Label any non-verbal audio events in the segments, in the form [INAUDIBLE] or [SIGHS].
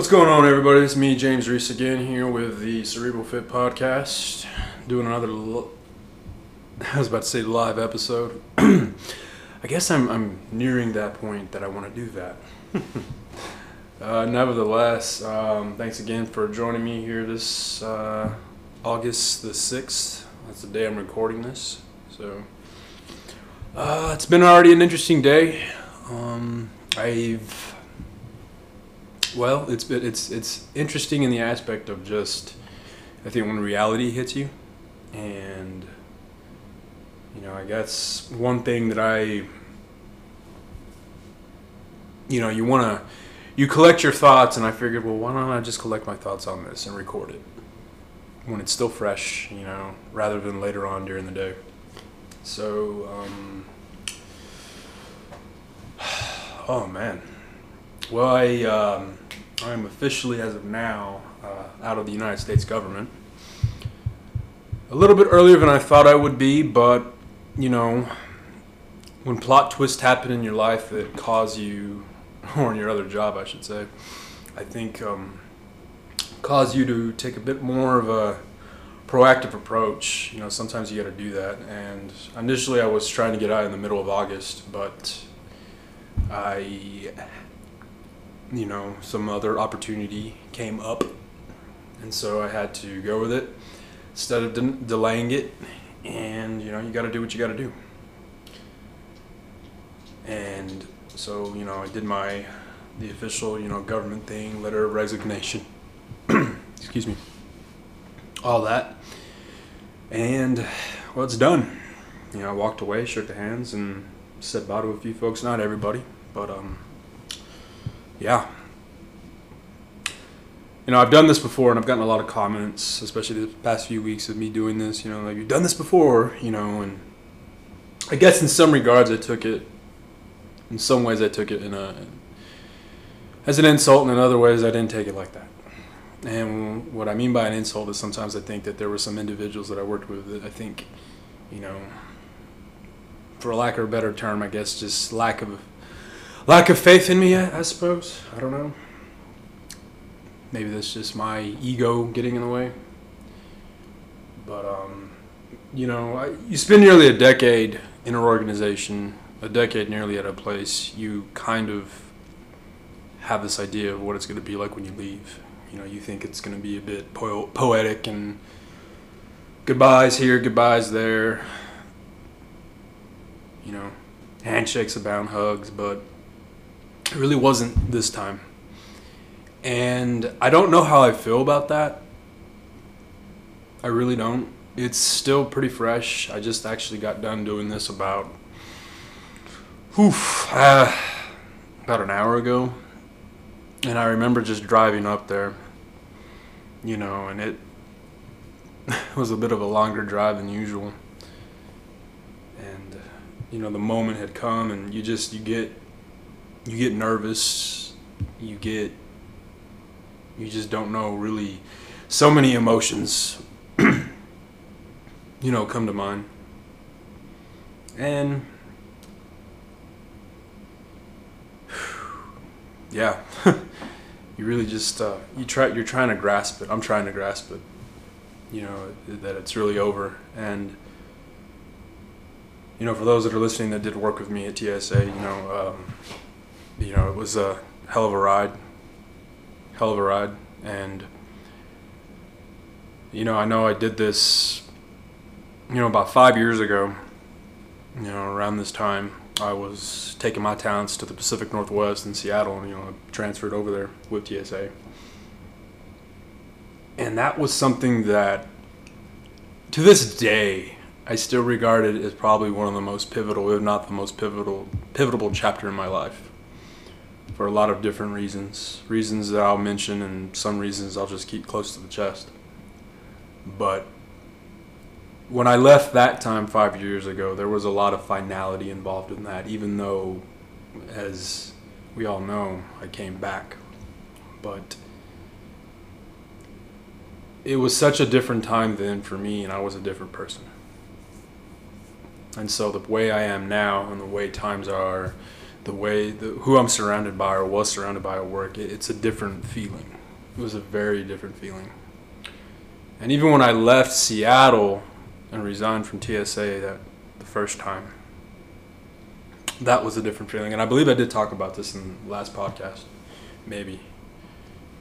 What's going on, everybody? It's me, James Reese, again here with the Cerebral Fit Podcast, doing another. Lo- I was about to say live episode. [CLEARS THROAT] I guess I'm I'm nearing that point that I want to do that. [LAUGHS] uh, nevertheless, um, thanks again for joining me here this uh, August the sixth. That's the day I'm recording this. So uh, it's been already an interesting day. Um, I've well, it's it's it's interesting in the aspect of just I think when reality hits you, and you know I guess one thing that I you know you want to you collect your thoughts, and I figured, well, why don't I just collect my thoughts on this and record it when it's still fresh, you know, rather than later on during the day. So, um, [SIGHS] oh man. Well, I um, I'm officially, as of now, uh, out of the United States government. A little bit earlier than I thought I would be, but you know, when plot twists happen in your life that cause you, [LAUGHS] or in your other job, I should say, I think um, cause you to take a bit more of a proactive approach. You know, sometimes you got to do that. And initially, I was trying to get out in the middle of August, but I you know, some other opportunity came up, and so I had to go with it instead of de- delaying it. And you know, you got to do what you got to do. And so, you know, I did my the official, you know, government thing, letter of resignation. [CLEARS THROAT] Excuse me. All that. And well, it's done. You know, I walked away, shook the hands, and said bye to a few folks. Not everybody, but um, yeah. You know, I've done this before and I've gotten a lot of comments, especially the past few weeks of me doing this, you know, like, you've done this before, you know, and I guess in some regards I took it, in some ways I took it in a, as an insult, and in other ways I didn't take it like that. And what I mean by an insult is sometimes I think that there were some individuals that I worked with that I think, you know, for lack of a better term, I guess just lack of lack of faith in me, I, I suppose. I don't know. Maybe that's just my ego getting in the way. But, um, you know, I, you spend nearly a decade in an organization, a decade nearly at a place, you kind of have this idea of what it's going to be like when you leave. You know, you think it's going to be a bit po- poetic and goodbyes here, goodbyes there. You know, handshakes abound, hugs, but it really wasn't this time. And I don't know how I feel about that. I really don't. It's still pretty fresh. I just actually got done doing this about, oof, uh, about an hour ago. And I remember just driving up there, you know, and it [LAUGHS] was a bit of a longer drive than usual. And, you know, the moment had come and you just, you get you get nervous, you get you just don't know really so many emotions [CLEARS THROAT] you know come to mind. And [SIGHS] yeah, [LAUGHS] you really just uh, you try you're trying to grasp it. I'm trying to grasp it. You know that it's really over and you know, for those that are listening that did work with me at TSA, you know, um, you know, it was a hell of a ride, hell of a ride, and you know, I know I did this, you know, about five years ago. You know, around this time, I was taking my talents to the Pacific Northwest in Seattle, and you know, I transferred over there with TSA, and that was something that, to this day, I still regard it as probably one of the most pivotal, if not the most pivotal, pivotal chapter in my life for a lot of different reasons. Reasons that I'll mention, and some reasons I'll just keep close to the chest. But when I left that time five years ago, there was a lot of finality involved in that, even though, as we all know, I came back. But it was such a different time then for me, and I was a different person. And so the way I am now, and the way times are the way the, who I'm surrounded by or was surrounded by at work, it, it's a different feeling. It was a very different feeling. And even when I left Seattle and resigned from TSA that the first time, that was a different feeling. And I believe I did talk about this in the last podcast, maybe.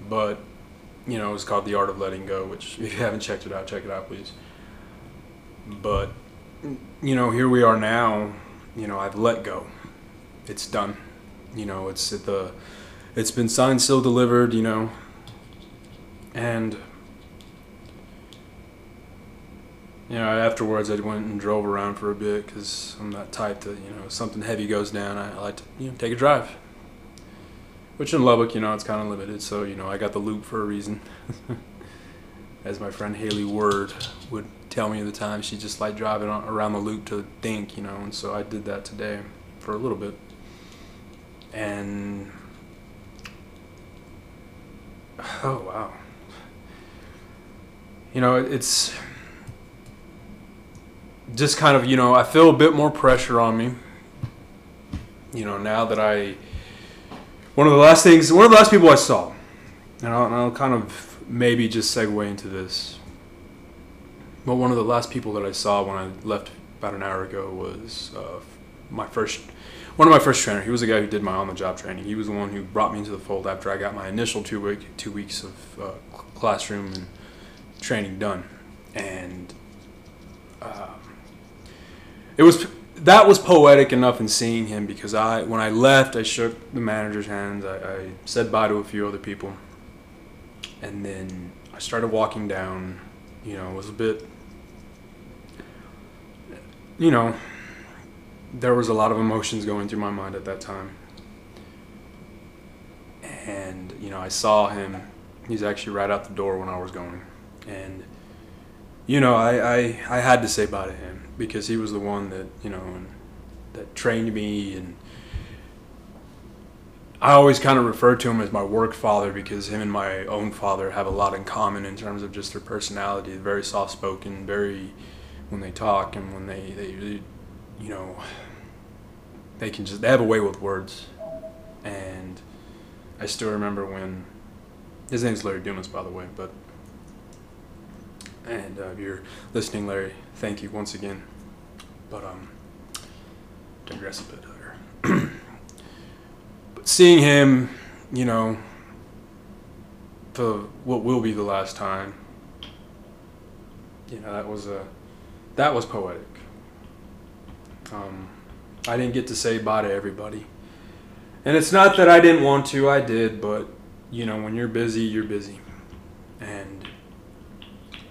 But, you know, it was called The Art of Letting Go, which if you haven't checked it out, check it out, please. But, you know, here we are now. You know, I've let go. It's done. You know, it's the, it's been signed, still delivered. You know, and you know, afterwards I went and drove around for a bit because I'm that type that you know, if something heavy goes down, I, I like to you know take a drive. Which in Lubbock, you know, it's kind of limited, so you know, I got the loop for a reason. [LAUGHS] As my friend Haley Word would tell me at the time, she just liked driving around the loop to think, you know, and so I did that today for a little bit. And oh wow, you know, it's just kind of, you know, I feel a bit more pressure on me. You know, now that I, one of the last things, one of the last people I saw, and I'll, and I'll kind of maybe just segue into this. But one of the last people that I saw when I left about an hour ago was uh, my first, one of my first trainer. He was the guy who did my on-the-job training. He was the one who brought me into the fold after I got my initial two week, two weeks of uh, classroom and training done, and. Uh, it was that was poetic enough in seeing him because I when I left I shook the manager's hands I, I said bye to a few other people and then I started walking down you know it was a bit you know there was a lot of emotions going through my mind at that time. And you know I saw him. He's actually right out the door when I was going. And you know I, I, I had to say bye to him because he was the one that you know that trained me. And I always kind of refer to him as my work father because him and my own father have a lot in common in terms of just their personality. Very soft spoken, very when they talk and when they, they you know they can just they have a way with words. And I still remember when his name's Larry Dumas by the way, but and uh, if you're listening, Larry, thank you once again. But um, digress a bit here. [CLEARS THROAT] but seeing him, you know, for what will be the last time. You know, that was a that was poetic. Um, I didn't get to say bye to everybody, and it's not that I didn't want to. I did, but you know, when you're busy, you're busy, and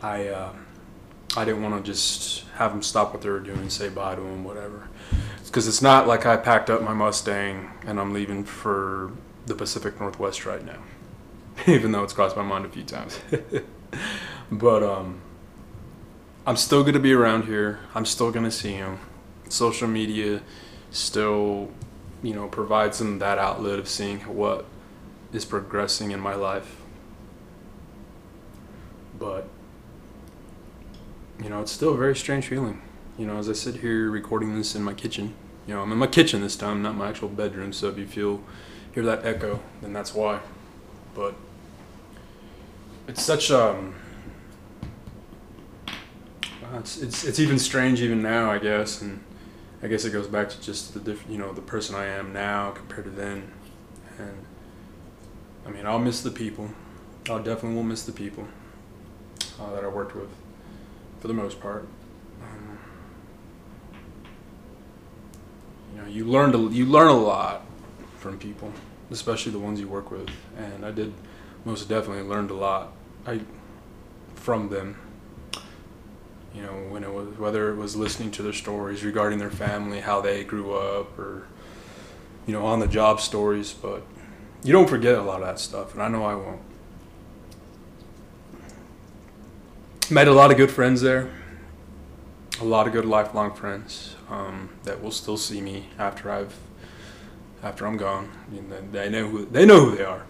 I uh, I didn't want to just have them stop what they were doing, say bye to them, whatever. Because it's not like I packed up my Mustang and I'm leaving for the Pacific Northwest right now, [LAUGHS] even though it's crossed my mind a few times. [LAUGHS] but um, I'm still gonna be around here. I'm still gonna see him. Social media still, you know, provides them that outlet of seeing what is progressing in my life. But you know, it's still a very strange feeling. You know, as I sit here recording this in my kitchen, you know, I'm in my kitchen this time, not my actual bedroom. So if you feel hear that echo, then that's why. But it's such um, it's it's it's even strange even now, I guess, and I guess it goes back to just the diff, you know, the person I am now compared to then, and I mean, I'll miss the people. I'll definitely will miss the people uh, that I worked with for the most part. Um, you know, you learn to you learn a lot from people, especially the ones you work with, and I did most definitely learned a lot. I from them. You know, when it was whether it was listening to their stories regarding their family, how they grew up, or you know, on the job stories, but you don't forget a lot of that stuff, and I know I won't. met a lot of good friends there. A lot of good lifelong friends um, that will still see me after I've after I'm gone. I mean, they know who they know who they are.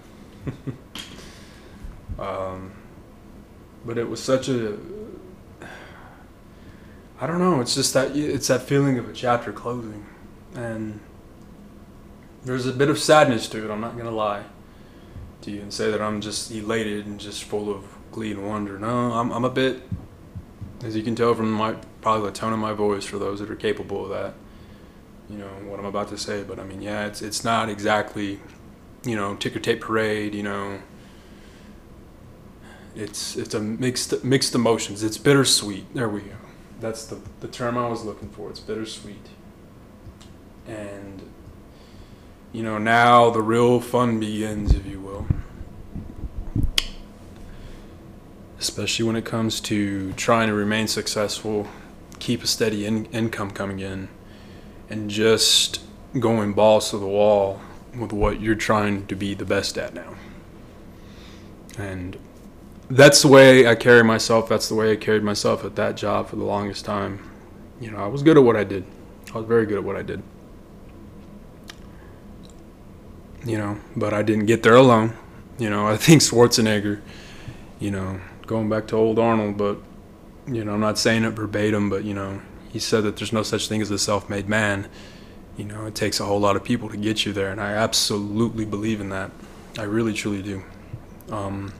[LAUGHS] um, but it was such a I don't know. It's just that it's that feeling of a chapter closing, and there's a bit of sadness to it. I'm not gonna lie to you and say that I'm just elated and just full of glee and wonder. No, I'm I'm a bit, as you can tell from my probably the tone of my voice for those that are capable of that. You know what I'm about to say, but I mean, yeah, it's it's not exactly, you know, ticker tape parade. You know, it's it's a mixed mixed emotions. It's bittersweet. There we go. That's the the term I was looking for. It's bittersweet. And you know, now the real fun begins, if you will. Especially when it comes to trying to remain successful, keep a steady in- income coming in, and just going balls to the wall with what you're trying to be the best at now. And that's the way I carry myself. That's the way I carried myself at that job for the longest time. You know, I was good at what I did. I was very good at what I did. You know, but I didn't get there alone. You know, I think Schwarzenegger, you know, going back to old Arnold, but, you know, I'm not saying it verbatim, but, you know, he said that there's no such thing as a self made man. You know, it takes a whole lot of people to get you there, and I absolutely believe in that. I really, truly do. Um,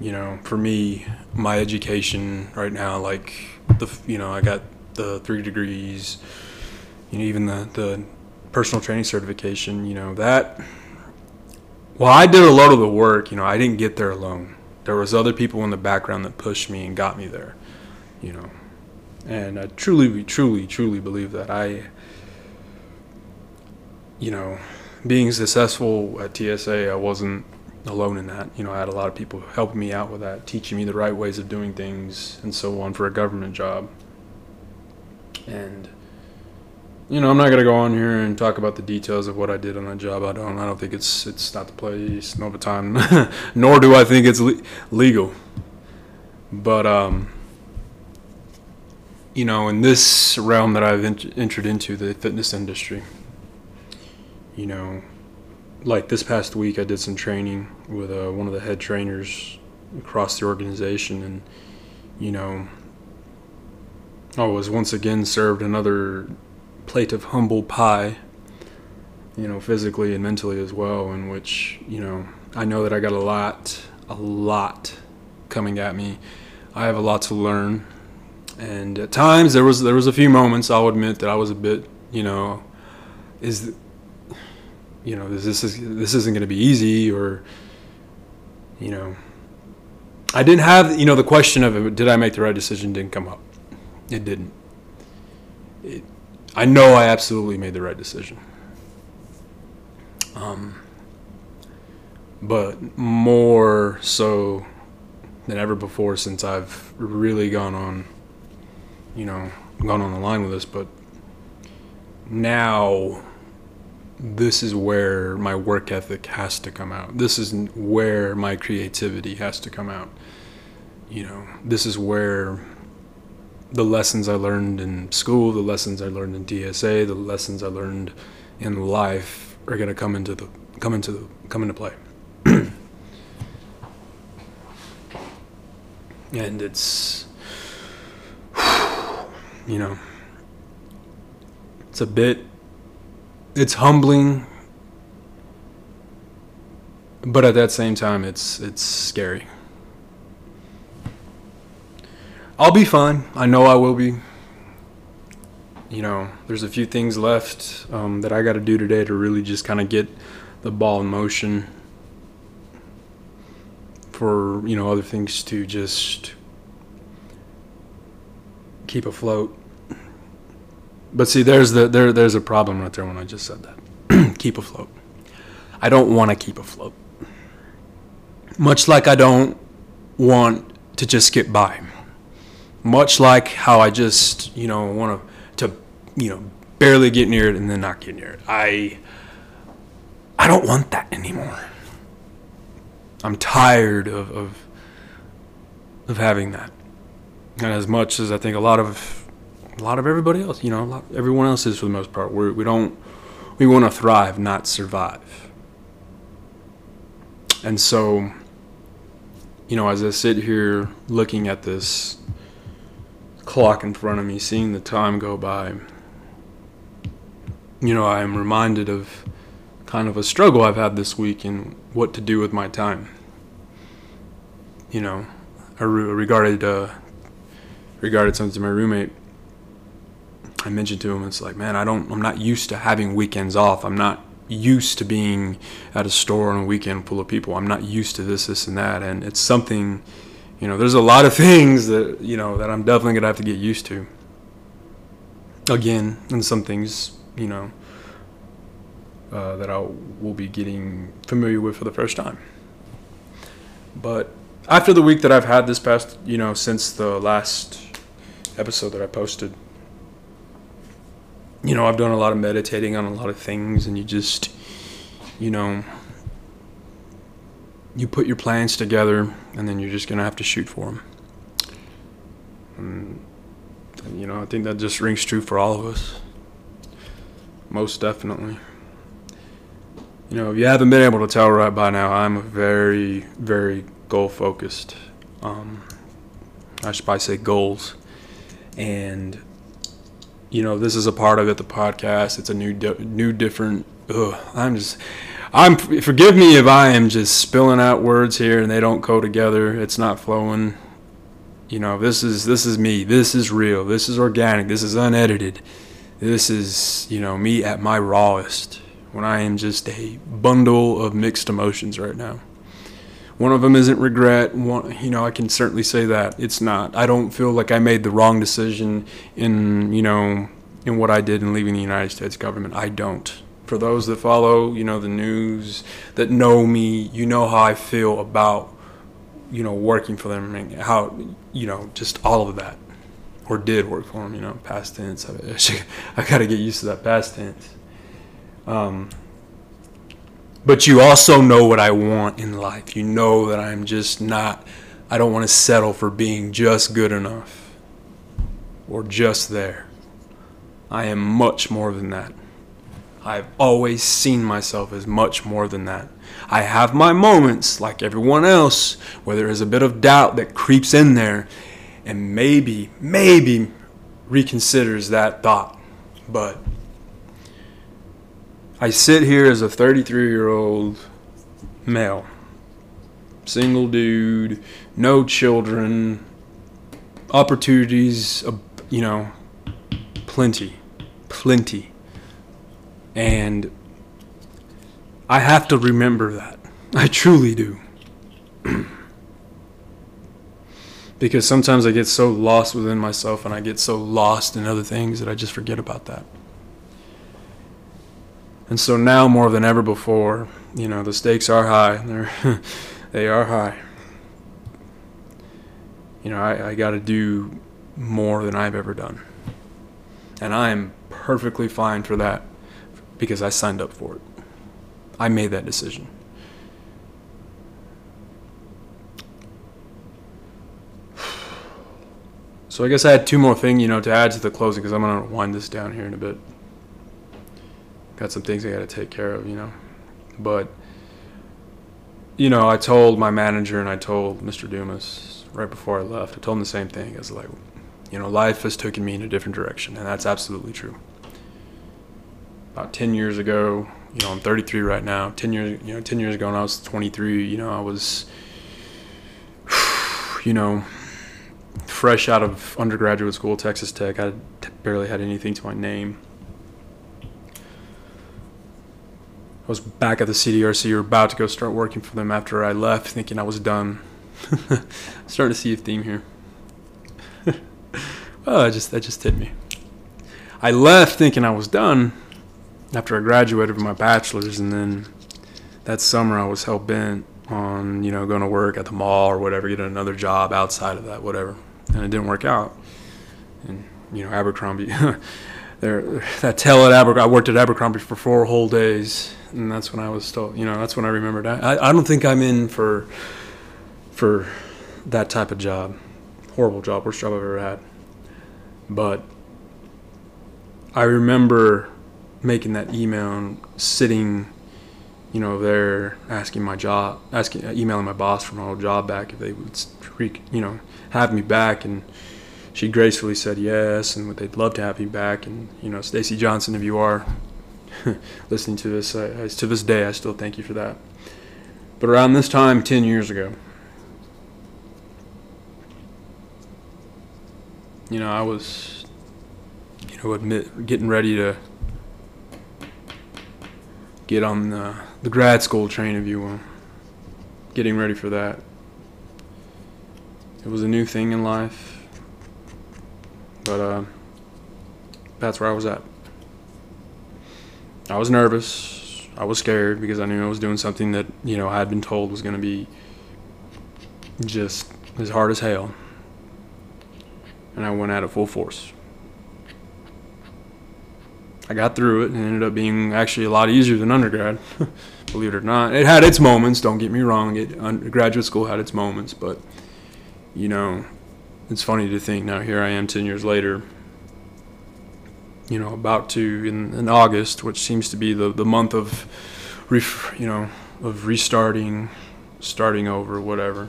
you know, for me, my education right now, like the, you know, I got the three degrees, you know, even the, the personal training certification, you know, that, well, I did a lot of the work, you know, I didn't get there alone. There was other people in the background that pushed me and got me there, you know, and I truly, truly, truly believe that I, you know, being successful at TSA, I wasn't alone in that. You know, I had a lot of people helping me out with that, teaching me the right ways of doing things and so on for a government job. And you know, I'm not gonna go on here and talk about the details of what I did on that job. I don't. I don't think it's it's not the place, nor the time, [LAUGHS] nor do I think it's le- legal. But um, you know, in this realm that I've ent- entered into, the fitness industry, you know, like this past week, I did some training with uh, one of the head trainers across the organization, and you know, I was once again served another plate of humble pie, you know, physically and mentally as well, in which you know I know that I got a lot, a lot coming at me. I have a lot to learn, and at times there was there was a few moments I'll admit that I was a bit, you know, is you know this is this isn't going to be easy or you know. I didn't have you know the question of did I make the right decision didn't come up. It didn't. It, I know I absolutely made the right decision. Um but more so than ever before since I've really gone on you know gone on the line with this but now this is where my work ethic has to come out. This is where my creativity has to come out. You know, this is where the lessons I learned in school, the lessons I learned in TSA, the lessons I learned in life are going to come into the come into the, come into play. [CLEARS THROAT] and it's [SIGHS] you know, it's a bit it's humbling, but at that same time, it's it's scary. I'll be fine. I know I will be. You know, there's a few things left um, that I got to do today to really just kind of get the ball in motion. For you know other things to just keep afloat. But see, there's the there there's a problem right there when I just said that. [CLEARS THROAT] keep afloat. I don't want to keep afloat. Much like I don't want to just get by. Much like how I just, you know, want to to you know, barely get near it and then not get near it. I I don't want that anymore. I'm tired of of, of having that. And as much as I think a lot of a lot of everybody else. You know, lot, everyone else is for the most part. We're, we don't we want to thrive, not survive. And so, you know, as I sit here looking at this clock in front of me, seeing the time go by, you know, I am reminded of kind of a struggle I've had this week and what to do with my time. You know, I regarded uh, regarded something to my roommate. I mentioned to him, it's like, man, I don't, I'm not used to having weekends off. I'm not used to being at a store on a weekend full of people. I'm not used to this, this, and that, and it's something. You know, there's a lot of [LAUGHS] things that you know that I'm definitely gonna have to get used to. Again, and some things, you know, uh, that I will be getting familiar with for the first time. But after the week that I've had this past, you know, since the last episode that I posted, you know, I've done a lot of meditating on a lot of things, and you just, you know, you put your plans together, and then you're just gonna have to shoot for them. And, you know, I think that just rings true for all of us. Most definitely. You know, if you haven't been able to tell right by now, I'm a very, very goal focused. Um, I should probably say goals. And, you know, this is a part of it, the podcast. It's a new, new, different. Ugh, I'm just. I'm forgive me if I am just spilling out words here and they don't go together. It's not flowing. You know, this is this is me. This is real. This is organic. This is unedited. This is, you know, me at my rawest when I am just a bundle of mixed emotions right now. One of them isn't regret. One, you know, I can certainly say that it's not. I don't feel like I made the wrong decision in, you know, in what I did in leaving the United States government. I don't. For those that follow, you know, the news, that know me, you know how I feel about, you know, working for them and how, you know, just all of that, or did work for them. You know, past tense. [LAUGHS] I, I got to get used to that past tense. Um, but you also know what I want in life. You know that I'm just not, I don't want to settle for being just good enough or just there. I am much more than that. I've always seen myself as much more than that. I have my moments, like everyone else, where there is a bit of doubt that creeps in there and maybe, maybe reconsiders that thought. But I sit here as a 33 year old male, single dude, no children, opportunities, you know, plenty, plenty. And I have to remember that. [LAUGHS] I truly do. [CLEARS THROAT] because sometimes I get so lost within myself and I get so lost in other things that I just forget about that. And so now more than ever before, you know, the stakes are high. [LAUGHS] They're they are high. You know, I, I got to do more than I've ever done. And I am perfectly fine for that because I signed up for it. I made that decision. [SIGHS] So I guess I had two more things, you know, to add to the closing because I'm going to wind this down here in a bit got some things I got to take care of, you know. But you know, I told my manager and I told Mr. Dumas right before I left. I told him the same thing. I was like, you know, life has taken me in a different direction, and that's absolutely true. About 10 years ago, you know, I'm 33 right now. 10 years, you know, 10 years ago when I was 23, you know, I was, [SIGHS] you know, fresh out of undergraduate school, Texas Tech. I barely had anything to my name. I was back at the CDRC or about to go start working for them after I left, thinking I was done. [LAUGHS] starting to see a theme here. [LAUGHS] well, I just that just hit me. I left thinking I was done after I graduated with my bachelor's, and then that summer I was hell bent on you know going to work at the mall or whatever, getting another job outside of that, whatever, and it didn't work out. And you know Abercrombie, [LAUGHS] there that tell at Abercrombie, I worked at Abercrombie for four whole days and that's when I was still, you know, that's when I remembered. I, I don't think I'm in for for that type of job. Horrible job, worst job I've ever had. But I remember making that email and sitting, you know, there asking my job, asking, emailing my boss for my old job back if they would, you know, have me back, and she gracefully said yes, and they'd love to have me back. And you know, Stacy Johnson, if you are [LAUGHS] listening to this. I, to this day, I still thank you for that. But around this time, 10 years ago, you know, I was, you know, admit getting ready to get on the, the grad school train, if you will. Getting ready for that. It was a new thing in life, but uh, that's where I was at. I was nervous. I was scared because I knew I was doing something that you know I had been told was going to be just as hard as hell, and I went at it full force. I got through it and it ended up being actually a lot easier than undergrad. [LAUGHS] Believe it or not, it had its moments. Don't get me wrong. It graduate school had its moments, but you know, it's funny to think now. Here I am, ten years later. You know, about to in, in August, which seems to be the the month of, ref, you know, of restarting, starting over, whatever.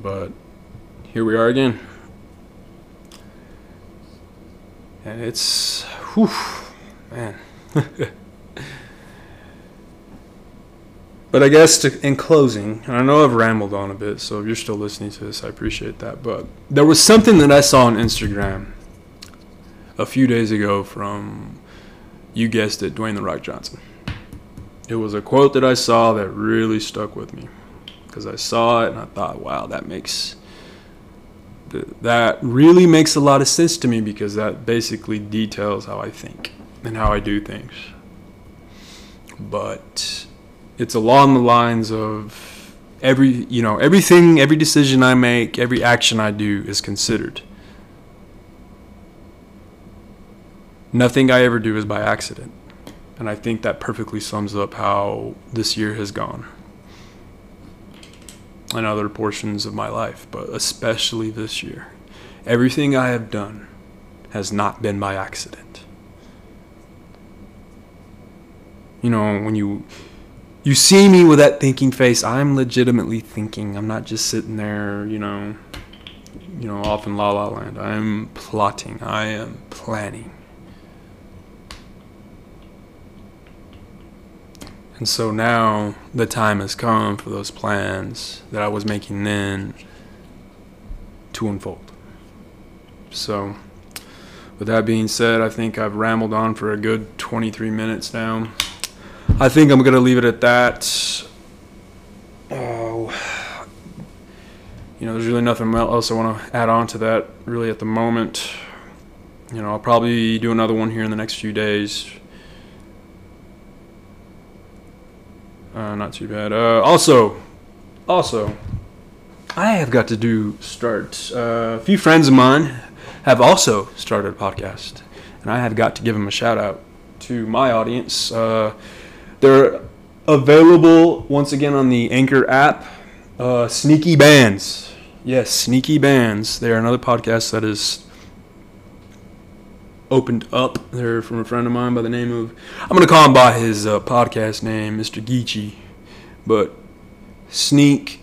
But here we are again. And it's Whew, man. [LAUGHS] but I guess to, in closing, and I know I've rambled on a bit, so if you're still listening to this, I appreciate that. But there was something that I saw on Instagram a few days ago from, you guessed it, Dwayne The Rock Johnson. It was a quote that I saw that really stuck with me because I saw it and I thought, wow, that makes that really makes a lot of sense to me because that basically details how I think and how I do things. But it's along the lines of every, you know, everything, every decision I make, every action I do is considered. Nothing I ever do is by accident. And I think that perfectly sums up how this year has gone and other portions of my life, but especially this year. Everything I have done has not been by accident. You know, when you you see me with that thinking face, I'm legitimately thinking. I'm not just sitting there, you know, you know, off in la la land. I'm plotting. I am planning. And so now the time has come for those plans that I was making then to unfold. So, with that being said, I think I've rambled on for a good 23 minutes now. I think I'm to leave it at that. Oh, you know, there's really nothing else I want to add on to that really at the moment. You know, I'll probably do another one here in the next few days Uh, not too bad. Uh, also, also, I have got to do start. Uh, a few friends of mine have also started a podcast, and I have got to give them a shout out to my audience. Uh, they're available once again on the Anchor app. Uh, Sneaky Bands, yes, Sneaky Bands. They are another podcast that is opened up. They're from a friend of mine by the name of, I'm going to call him by his uh, podcast name, Mr. Geechee. But Sneak,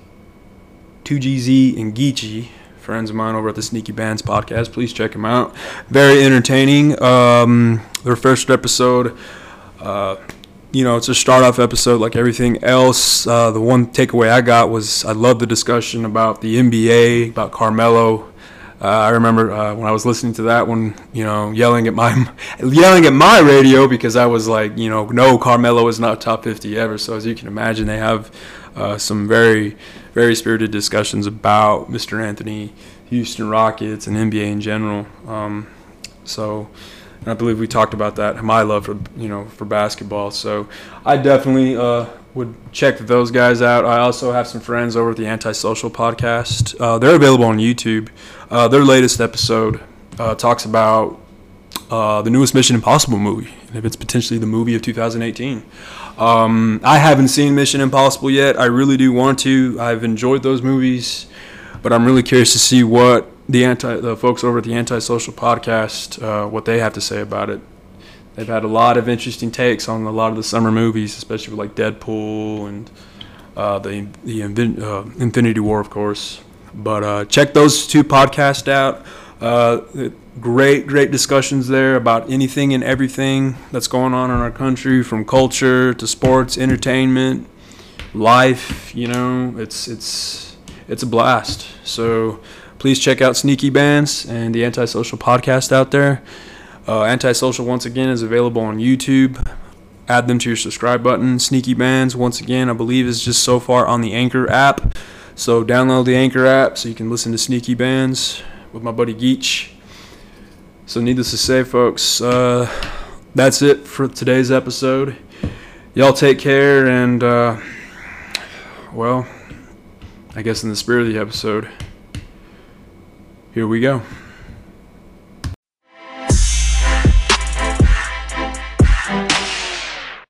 2GZ, and Geechee, friends of mine over at the Sneaky Bands podcast, please check them out. Very entertaining. Um, their first episode, uh, you know, it's a start off episode like everything else. Uh, the one takeaway I got was I love the discussion about the NBA, about Carmelo uh, I remember uh, when I was listening to that one, you know, yelling at my [LAUGHS] yelling at my radio because I was like, you know, no, Carmelo is not top 50 ever. So as you can imagine, they have uh, some very, very spirited discussions about Mr. Anthony, Houston Rockets, and NBA in general. Um, so. I believe we talked about that. My love for you know for basketball. So I definitely uh, would check those guys out. I also have some friends over at the Antisocial podcast. Uh, they're available on YouTube. Uh, their latest episode uh, talks about uh, the newest Mission Impossible movie, and if it's potentially the movie of 2018. Um, I haven't seen Mission Impossible yet. I really do want to. I've enjoyed those movies, but I'm really curious to see what the anti the folks over at the Antisocial podcast uh, what they have to say about it. They've had a lot of interesting takes on a lot of the summer movies, especially like Deadpool and uh, the the uh, Infinity War, of course. But uh, check those two podcasts out. Uh, great, great discussions there about anything and everything that's going on in our country, from culture to sports, entertainment, life. You know, it's it's it's a blast. So please check out Sneaky Bands and the Antisocial podcast out there. Uh, Antisocial once again is available on YouTube. Add them to your subscribe button. Sneaky Bands once again, I believe, is just so far on the Anchor app. So download the Anchor app so you can listen to Sneaky Bands with my buddy Geach. So needless to say, folks, uh, that's it for today's episode. Y'all take care and. Uh, well, I guess in the spirit of the episode, here we go.